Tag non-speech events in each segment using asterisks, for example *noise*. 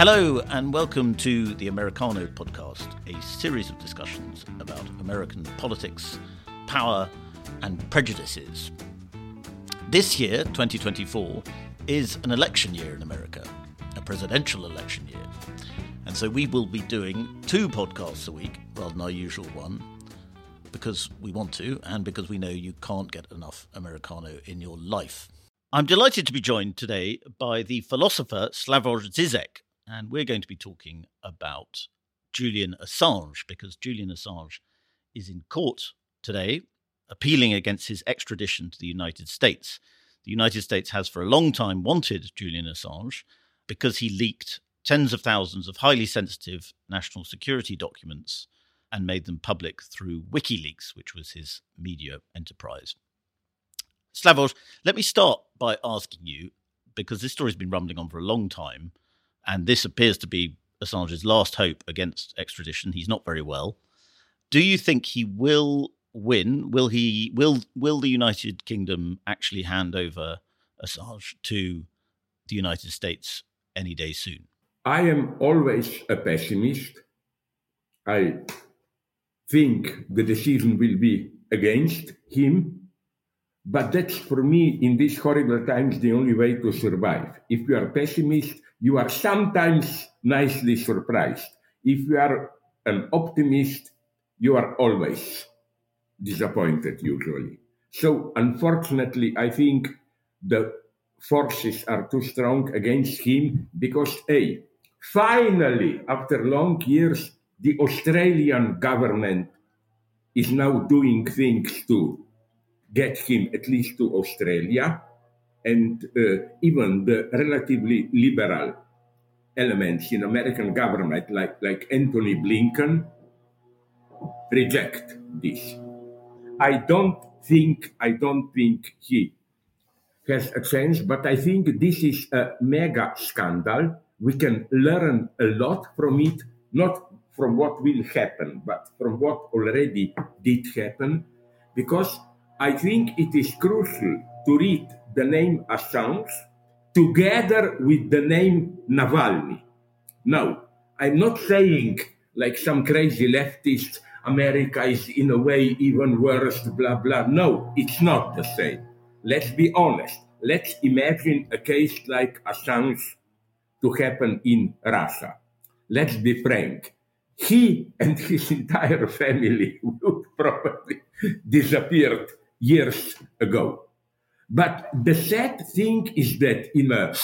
Hello, and welcome to the Americano podcast, a series of discussions about American politics, power, and prejudices. This year, 2024, is an election year in America, a presidential election year. And so we will be doing two podcasts a week rather than our usual one because we want to and because we know you can't get enough Americano in your life. I'm delighted to be joined today by the philosopher Slavoj Zizek, and we're going to be talking about Julian Assange because Julian Assange is in court today appealing against his extradition to the United States. The United States has for a long time wanted Julian Assange because he leaked tens of thousands of highly sensitive national security documents and made them public through WikiLeaks, which was his media enterprise. Slavoj, let me start by asking you, because this story's been rumbling on for a long time, and this appears to be Assange's last hope against extradition. He's not very well. Do you think he will win? Will he? Will Will the United Kingdom actually hand over Assange to the United States any day soon? I am always a pessimist. I think the decision will be against him but that's for me in these horrible times the only way to survive. If you are pessimist, you are sometimes nicely surprised. If you are an optimist, you are always disappointed usually. So unfortunately, I think the forces are too strong against him because A, finally, after long years, the Australian government is now doing things to get him at least to Australia, and uh, even the relatively liberal elements in American government, like, like Antony Blinken, reject this. I don't think I don't think he has a chance, but I think this is a mega scandal. We can learn a lot from it, not from what will happen, but from what already did happen, because I think it is crucial to read the name Assange together with the name Navalny. Now, I'm not saying like some crazy leftist America is in a way even worse, blah, blah. No, it's not the same. Let's be honest. Let's imagine a case like Assange to happen in Russia. Let's be frank. He and his entire family *laughs* would probably disappeared years ago. But the sad thing is that in a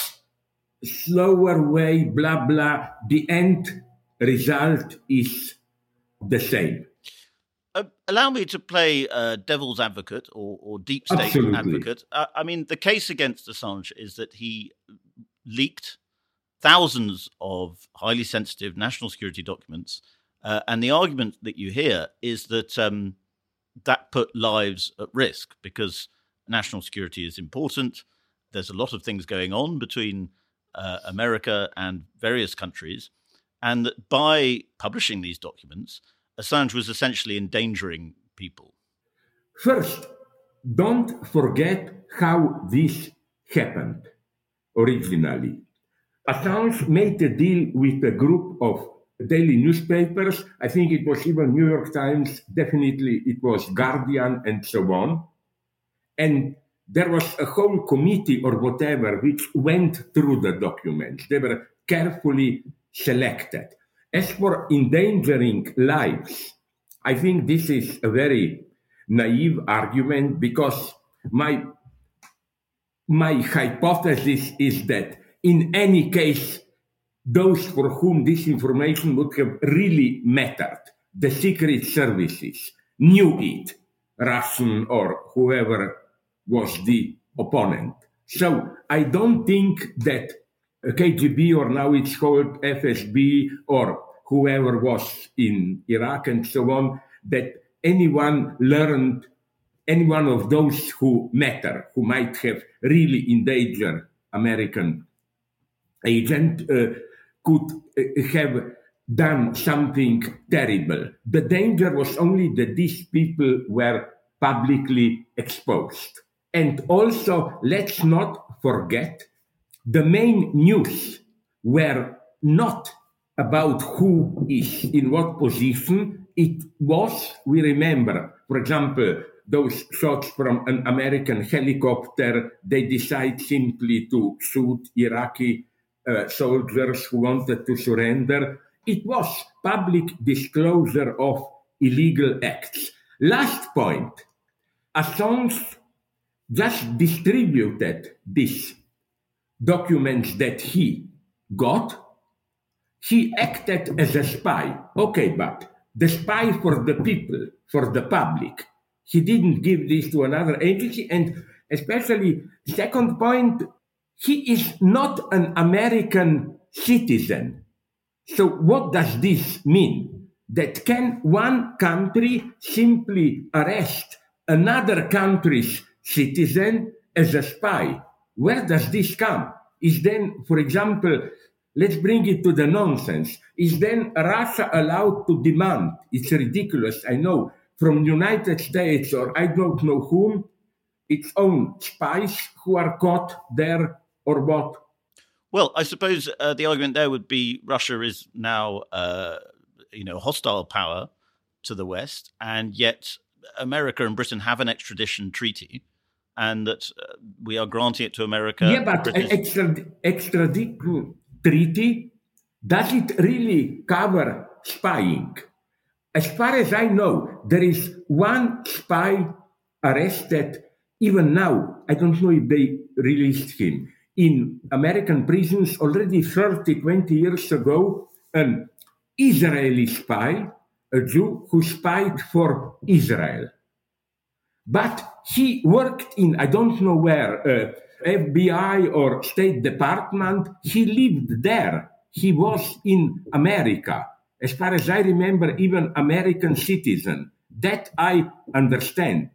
slower way, blah, blah, the end result is the same. Uh, allow me to play uh, devil's advocate or, or deep state Absolutely. advocate. Uh, I mean, the case against Assange is that he leaked thousands of highly sensitive national security documents. Uh, and the argument that you hear is that um, that put lives at risk because national security is important. There's a lot of things going on between uh, America and various countries, and that by publishing these documents, Assange was essentially endangering people. First, don't forget how this happened originally. Assange made a deal with a group of daily newspapers. I think it was even New York Times, definitely it was Guardian and so on. And there was a whole committee or whatever which went through the documents. They were carefully selected. As for endangering lives, I think this is a very naive argument because my my hypothesis is that in any case those for whom this information would have really mattered, the secret services, knew it, Russian or whoever was the opponent. So I don't think that KGB or now it's called FSB or whoever was in Iraq and so on, that anyone learned, any one of those who matter, who might have really endangered American agent, uh, could uh, have done something terrible. The danger was only that these people were publicly exposed. And also, let's not forget, the main news were not about who is in what position. It was, we remember, for example, those shots from an American helicopter, they decide simply to shoot Iraqi uh, soldiers who wanted to surrender. It was public disclosure of illegal acts. Last point Assange just distributed these documents that he got. He acted as a spy. Okay, but the spy for the people, for the public. He didn't give this to another agency. And especially, second point, he is not an American citizen. So what does this mean? That can one country simply arrest another country's citizen as a spy? Where does this come? Is then, for example, let's bring it to the nonsense. Is then Russia allowed to demand, it's ridiculous, I know, from United States or I don't know whom, its own spies who are caught there or what? Well, I suppose uh, the argument there would be Russia is now, uh, you know, hostile power to the West, and yet America and Britain have an extradition treaty, and that uh, we are granting it to America. Yeah, but extrad- extradition treaty does it really cover spying? As far as I know, there is one spy arrested even now. I don't know if they released him in American prisons already 30, 20 years ago, an Israeli spy, a Jew who spied for Israel. But he worked in, I don't know where, uh, FBI or State Department. He lived there. He was in America. As far as I remember, even American citizen. That I understand.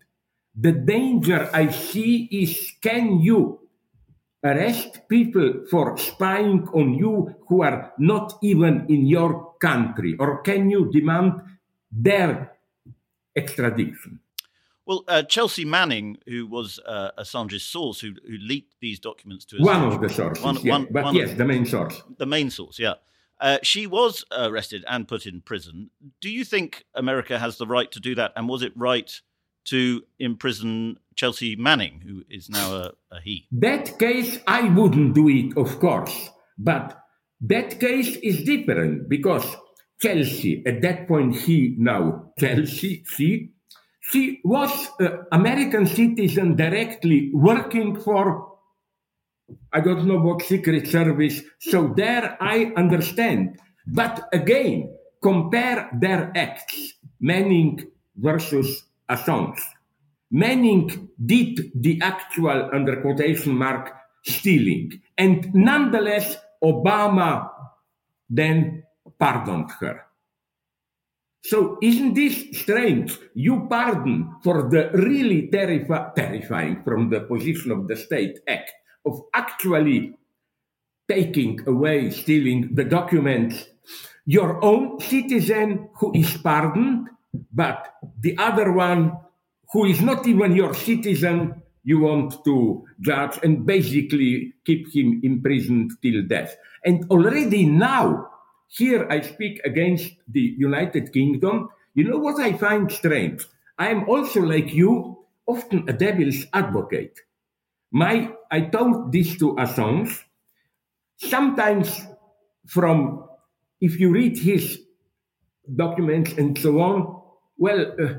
The danger I see is can you arrest people for spying on you who are not even in your country? Or can you demand their extradition? Well, uh, Chelsea Manning, who was uh, Assange's source, who, who, leaked these documents to Assange, one of the sources, one, yeah. one, but one yes, the main source, the main source, yeah. Uh, she was arrested and put in prison. Do you think America has the right to do that? And was it right to imprison Chelsea Manning, who is now a, a he. That case, I wouldn't do it, of course. But that case is different because Chelsea, at that point, he now, Chelsea, she, she was an American citizen directly working for, I don't know what secret service. So there I understand. But again, compare their acts, Manning versus Assange. Manning did the actual, under quotation mark, stealing. And nonetheless, Obama then pardoned her. So isn't this strange? You pardon for the really terrifi- terrifying from the position of the state act of actually taking away, stealing the documents, your own citizen who is pardoned, but the other one who is not even your citizen, you want to judge and basically keep him imprisoned till death. And already now, here I speak against the United Kingdom. You know what I find strange? I am also like you, often a devil's advocate. My, I told this to Assange. Sometimes from, if you read his documents and so on, well, uh,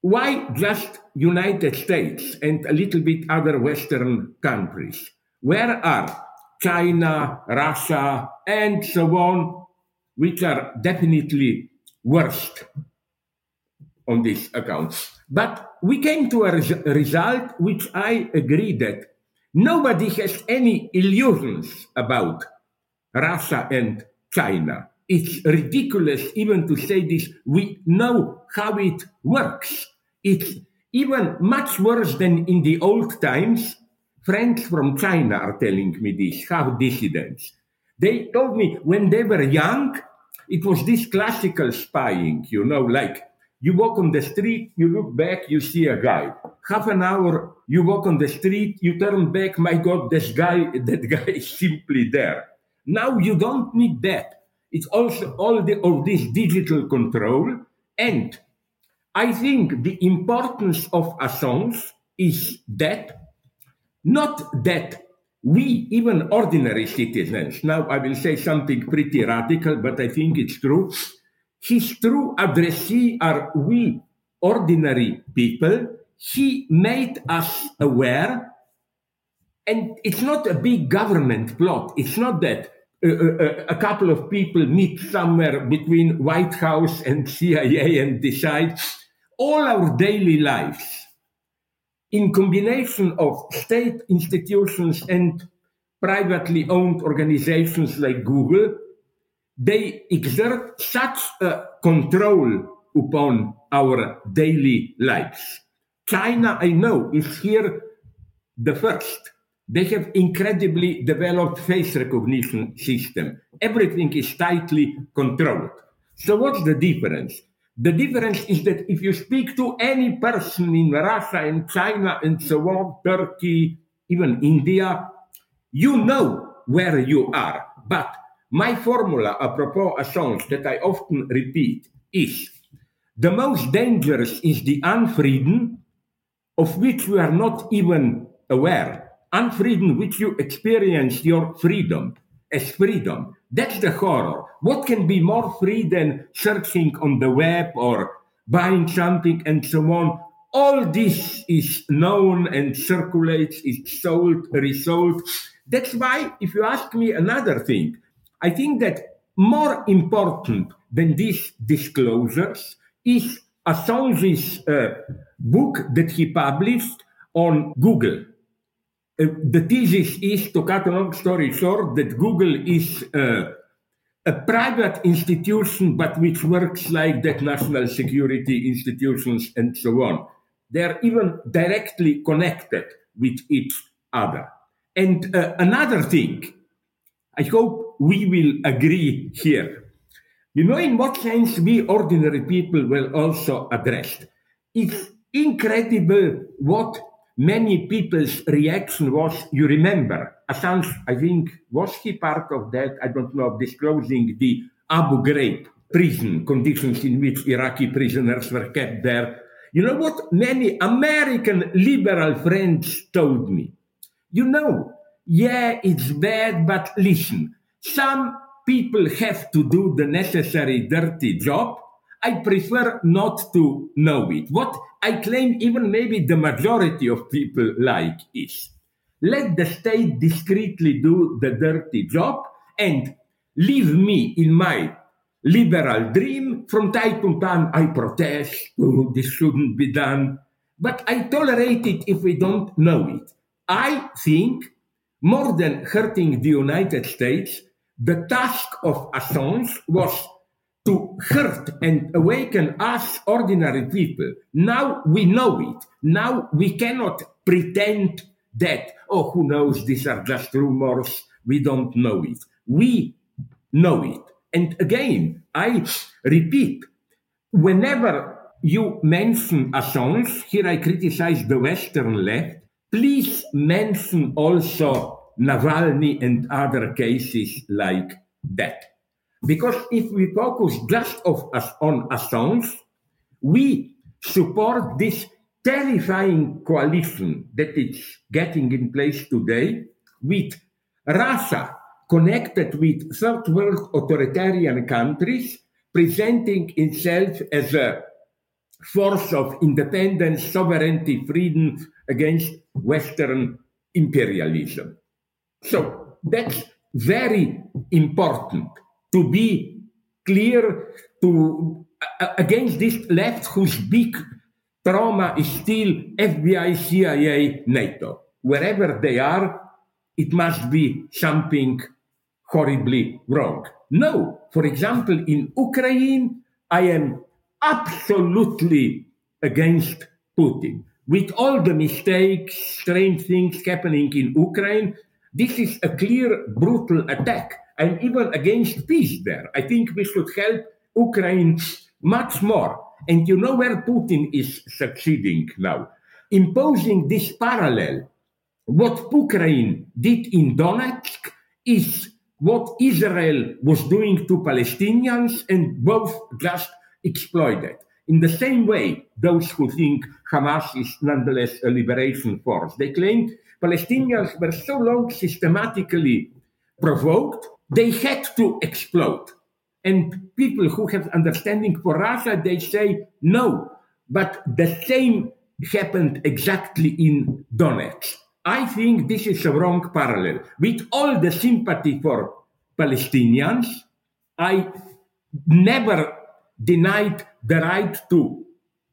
why just United States and a little bit other Western countries? Where are China, Russia, and so on, which are definitely worst on these accounts? But we came to a res- result which I agree that nobody has any illusions about Russia and China. it's ridiculous even to say this. We know how it works. It's even much worse than in the old times. Friends from China are telling me this, how dissidents. They told me when they were young, it was this classical spying, you know, like you walk on the street, you look back, you see a guy. Half an hour, you walk on the street, you turn back, my God, this guy, *laughs* that guy is simply there. Now you don't need that. It's also all the, of this digital control. And I think the importance of Assange is that, not that we, even ordinary citizens, now I will say something pretty radical, but I think it's true. His true addressee are we, ordinary people. He made us aware, and it's not a big government plot. It's not that a, a, couple of people meet somewhere between White House and *laughs* CIA and decide all our daily lives in combination of state institutions and privately owned organizations like Google, they exert such a control upon our daily lives. China, I know, is here the first. They have incredibly developed face recognition system. Everything is tightly controlled. So what's the difference? The difference is that if you speak to any person in Russia and China and so on, Turkey, even India, you know where you are. But my formula apropos Assange that I often repeat is the most dangerous is the unfreedom of which you are not even aware unfreedom which you experience your freedom as freedom. That's the horror. What can be more free than searching on the web or buying something and so on? All this is known and circulates, is sold, resold. That's why, if you ask me another thing, I think that more important than these disclosures is Assange's uh, book that he published on Google the thesis is, to cut a long story short, that Google is uh, a private institution, but which works like that national security institutions and so on. They're even directly connected with each other. And uh, another thing, I hope we will agree here. You know, in what sense we ordinary people will also addressed. It's incredible what many people's reaction was, you remember, Assange, I think, was he part of that? I don't know, disclosing the Abu Ghraib prison conditions in which Iraqi prisoners were kept there. You know what many American liberal friends told me? You know, yeah, it's bad, but listen, some people have to do the necessary dirty job. I prefer not to know it. What I claim even maybe the majority of people like is let the state discreetly do the dirty job and leave me in my liberal dream. From time to time, I protest, oh, this shouldn't be done. But I tolerate it if we don't know it. I think more than hurting the United States, the task of Assange was to hurt and awaken us ordinary people. Now we know it. Now we cannot pretend that, oh, who knows, these are just rumors. We don't know it. We know it. And again, I repeat, whenever you mention Assange, here I criticize the Western left, please mention also Navalny and other cases like that. Because if we focus just of us on Assange, we support this terrifying coalition that is getting in place today with Russia connected with third world authoritarian countries, presenting itself as a force of independence, sovereignty, freedom against Western imperialism. So that's very important to be clear to against this left whose big trauma is still FBI, CIA, NATO. Wherever they are, it must be something horribly wrong. No, for example, in Ukraine, I am absolutely against Putin. With all the mistakes, strange things happening in Ukraine, this is a clear, brutal attack. I'm even against peace there. I think we should help Ukraine much more. And you know where Putin is succeeding now? Imposing this parallel. What Ukraine did in Donetsk is what Israel was doing to Palestinians, and both just exploited. In the same way, those who think Hamas is nonetheless a liberation force, they claim Palestinians were so long systematically provoked, they had to explode. And people who have understanding for Russia, they say no. But the same happened exactly in Donetsk. I think this is a wrong parallel. With all the sympathy for Palestinians, I never denied the right to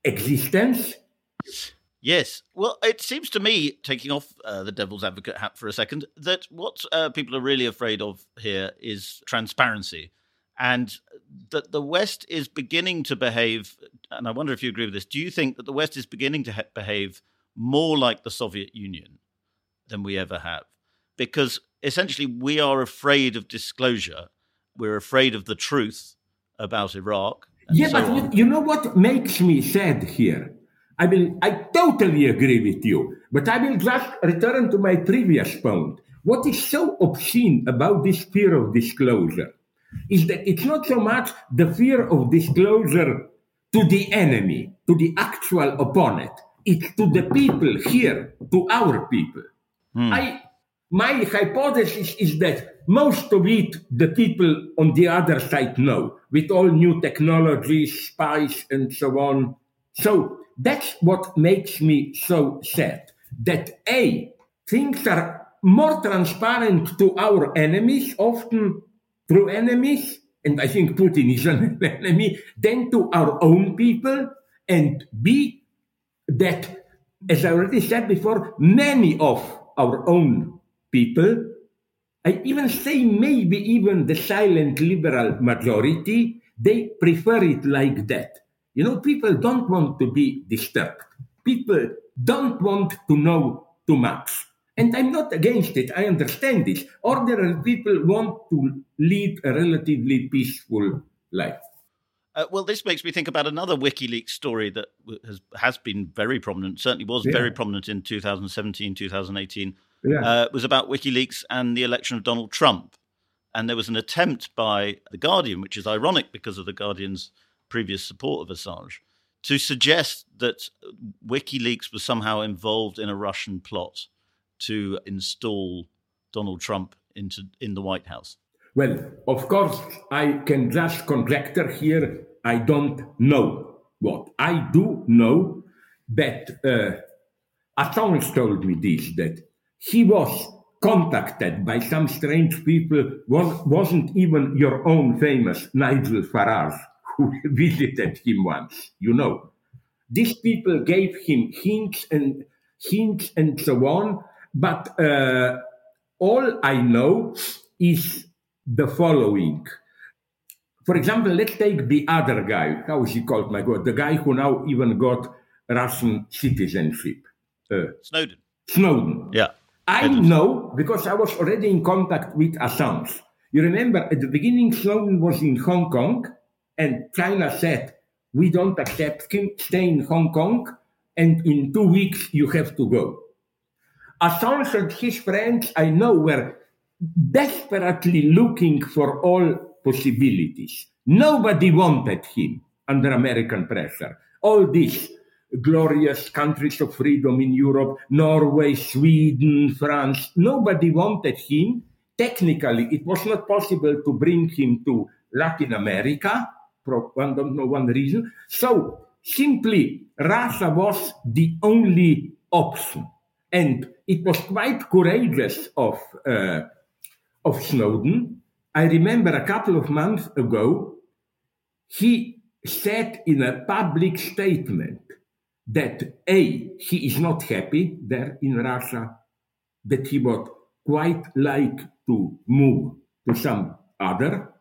existence. Yes. Well, it seems to me, taking off uh, the devil's advocate hat for a second, that what uh, people are really afraid of here is transparency. And that the West is beginning to behave, and I wonder if you agree with this. Do you think that the West is beginning to ha- behave more like the Soviet Union than we ever have? Because essentially, we are afraid of disclosure, we're afraid of the truth about Iraq. Yeah, so but on. you know what makes me sad here? I will, I totally agree with you, but I will just return to my previous point. What is so obscene about this fear of disclosure is that it's not so much the fear of disclosure to the enemy, to the actual opponent. It's to the people here, to our people. Hmm. I, my hypothesis is that most of it the people on the other side know, with all new technologies, spies, and so on. So that's what makes me so sad. That A, things are more transparent to our enemies, often through enemies, and I think Putin is an *laughs* enemy, than to our own people, and B, that, as I already said before, many of our own people, I even say maybe even the silent liberal majority, they prefer it like that. You know, people don't want to be disturbed. People don't want to know too much. And I'm not against it. I understand this. Ordinary people want to lead a relatively peaceful life. Uh, well, this makes me think about another WikiLeaks story that has has been very prominent. Certainly was Yeah. very prominent in 2017, 2018. Yeah. Uh, it was about WikiLeaks and the election of Donald Trump, and there was an attempt by the Guardian, which is ironic because of the Guardian's previous support of Assange, to suggest that WikiLeaks was somehow involved in a Russian plot to install Donald Trump into in the White House. Well, of course, I can just conjecture here. I don't know what. I do know that uh, Assange told me this that he was contacted by some strange people, was, wasn't even your own famous Nigel Farage who visited him once, you know. These people gave him hints and hints and so on, but uh, all I know is the following. For example, let's take the other guy. How is he called? My God, the guy who now even got Russian citizenship, uh, Snowden. Snowden. Yeah. I know because I was already in contact with Assange. You remember at the beginning, Snowden was in Hong Kong, and China said, We don't accept him, stay in Hong Kong, and in two weeks you have to go. Assange and his friends, I know, were desperately looking for all possibilities. Nobody wanted him under American pressure. All these glorious countries of freedom in Europe, Norway, Sweden, France, nobody wanted him. Technically, it was not possible to bring him to Latin America for one don't know one reason. So simply Russia was the only option. And it was quite courageous of, uh, of Snowden. I remember a couple of months ago, he said in a public statement that A, he is not happy there in Russia, that he would quite like to move to some other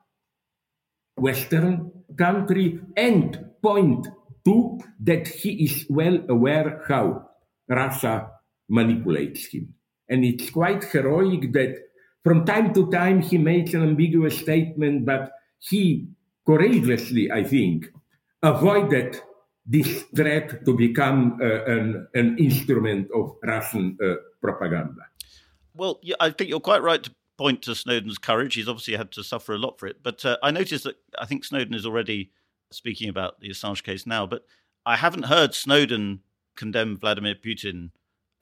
Western country and point to that he is well aware how Russia manipulates him. And it's quite heroic that from time to time he makes an ambiguous statement, but he courageously, I think, avoided this threat to become uh, an, an instrument of Russian uh, propaganda. Well, yeah, I think you're quite right to point to Snowden's courage. He's obviously had to suffer a lot for it. But uh, I noticed that I think Snowden is already speaking about the Assange case now, but I haven't heard Snowden condemn Vladimir Putin.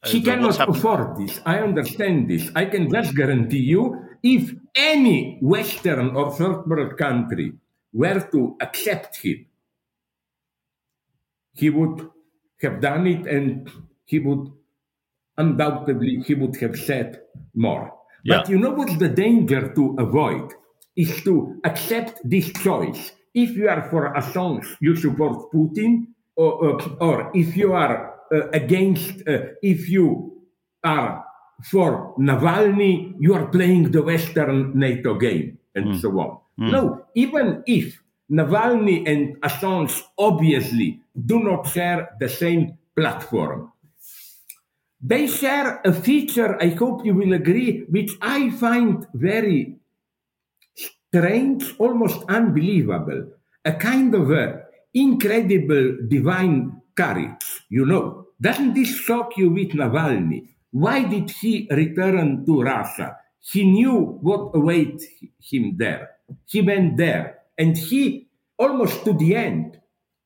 He cannot afford this. I understand this. I can just guarantee you if any Western or third world country were to accept him, he would have done it and he would undoubtedly he would have said more. Yeah. But you know what's the danger to avoid is to accept this choice. If you are for Assange, you support Putin, or, or if you are uh, against, uh, if you are for Navalny, you are playing the Western NATO game, and mm. so on. Mm. No, even if Navalny and Assange obviously do not share the same platform, they share a feature, I hope you will agree, which I find very strange, almost unbelievable, a kind of a incredible divine courage, you know. Doesn't this shock you with Navalny? Why did he return to Russia? He knew what awaited him there. He went there and he, almost to the end,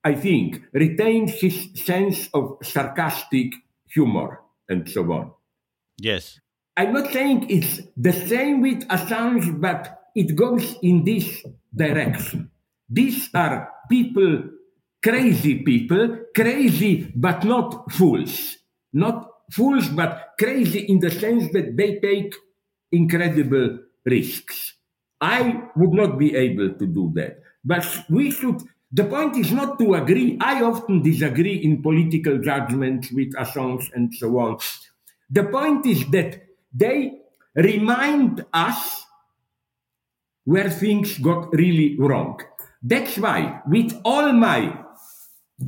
I think, retained his sense of sarcastic humor and so on. Yes. I'm not saying it's the same with Assange, but it goes in this direction. These are people, crazy people, crazy but not fools. Not fools, but crazy in the sense that they take incredible risks. I would not be able to do that. But we should, the point is not to agree. I often disagree in political judgments with Assange and so on. The point is that they remind us where things got really wrong. That's why, with all my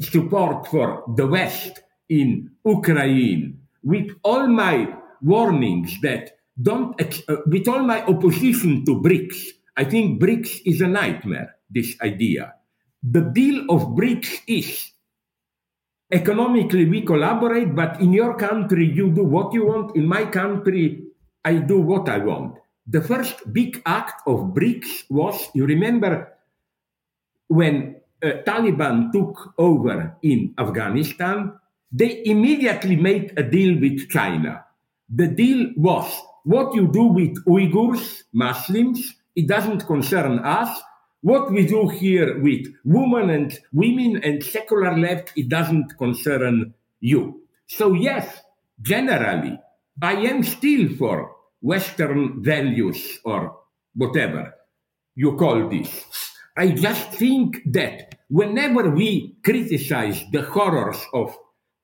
support for the West in Ukraine, with all my warnings that don't, uh, with all my opposition to BRICS, I think BRICS is a nightmare, this idea. The deal of BRICS is economically we collaborate, but in your country you do what you want, in my country I do what I want. The first big act of BRICS was, you remember, when uh, Taliban took over in Afghanistan, they immediately made a deal with China. The deal was what you do with Uyghurs, Muslims, it doesn't concern us. What we do here with women and women and secular left, it doesn't concern you. So yes, generally, I am still for Western values or whatever you call this. I just think that whenever we criticize the horrors of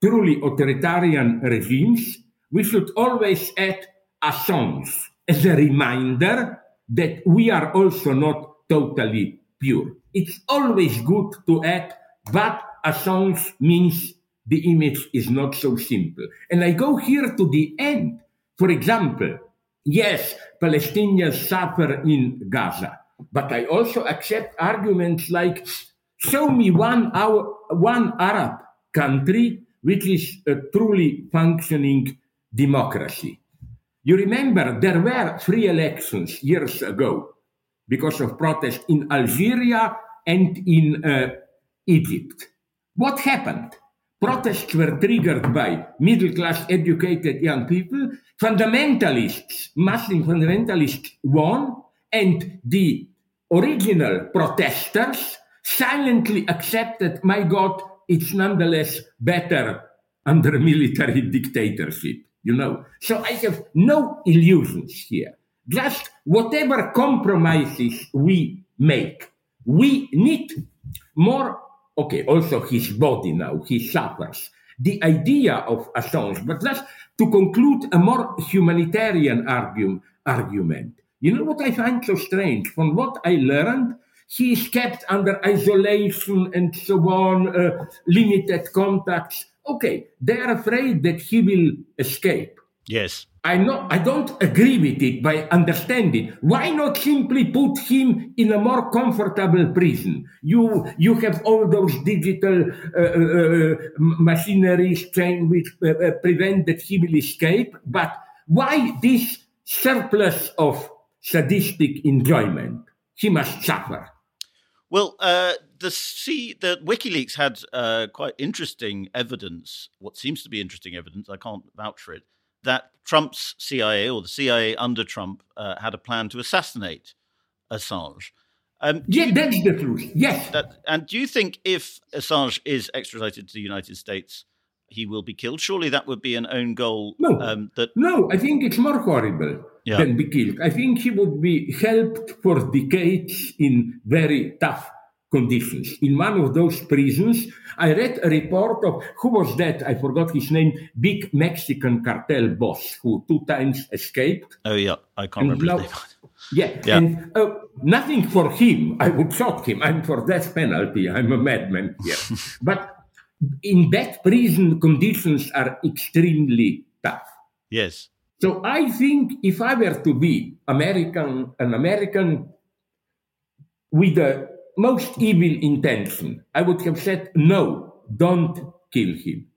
truly authoritarian regimes, we should always add Assange as a reminder that we are also not totally pure. It's always good to add, but Assange means the image is not so simple. And I go here to the end. For example, yes, Palestinians suffer in Gaza. But I also accept arguments like, show me one, one Arab country which is a truly functioning democracy. You remember there were free elections years ago because of protests in Algeria and in uh, Egypt. What happened? Protests were triggered by middle class educated young people. Fundamentalists, Muslim fundamentalists won, and the original protesters silently accepted, my God, it's nonetheless better under military dictatorship, you know. So I have no illusions here. Just whatever compromises we make, we need more. Okay, also his body now, he suffers. The idea of Assange, but just to conclude a more humanitarian argument, argument You know what I find so strange? From what I learned, he is kept under isolation and so on, uh, limited contacts. Okay, they are afraid that he will escape. Yes. I know I don't agree with it by understanding. Why not simply put him in a more comfortable prison? You you have all those digital uh, uh, uh machineries chain which uh, uh, prevent that he will escape. But why this surplus of sadistic enjoyment? He must suffer. Well, uh, the C, the WikiLeaks had quite interesting evidence. What seems to be interesting evidence. I can't vouch for it that Trump's CIA or the CIA under Trump uh, had a plan to assassinate Assange. Um, yeah, that's the truth. Yes. That, and do you think if Assange is extradited to the United States, he will be killed? Surely that would be an own goal. No, um, that no. I think it's more horrible yeah. than be killed. I think he would be helped for decades in very tough conditions. In one of those prisons, I read a report of who was that? I forgot his name. Big Mexican cartel boss who two times escaped. Oh yeah, I can't remember now, his name. *laughs* Yeah, yeah. and uh, nothing for him. I would shot him. I'm for death penalty. I'm a madman here. *laughs* but in that prison, conditions are extremely tough. Yes. So I think if I were to be American, an American with a most evil intention, I would have said, no, don't kill him.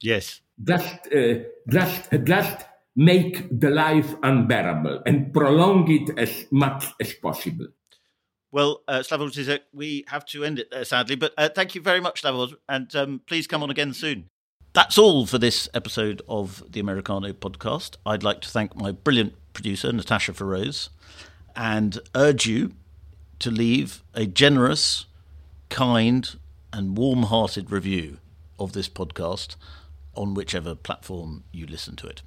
Yes. Just, uh, just, uh, just make the life unbearable and prolong it as much as possible. Well, uh, Slavoj Zizek, we have to end it there, sadly, but uh, thank you very much, Slavoj, and um, please come on again soon. That's all for this episode of the Americano podcast. I'd like to thank my brilliant producer, Natasha Feroz, and urge you to leave a generous, kind, and warm hearted review of this podcast on whichever platform you listen to it.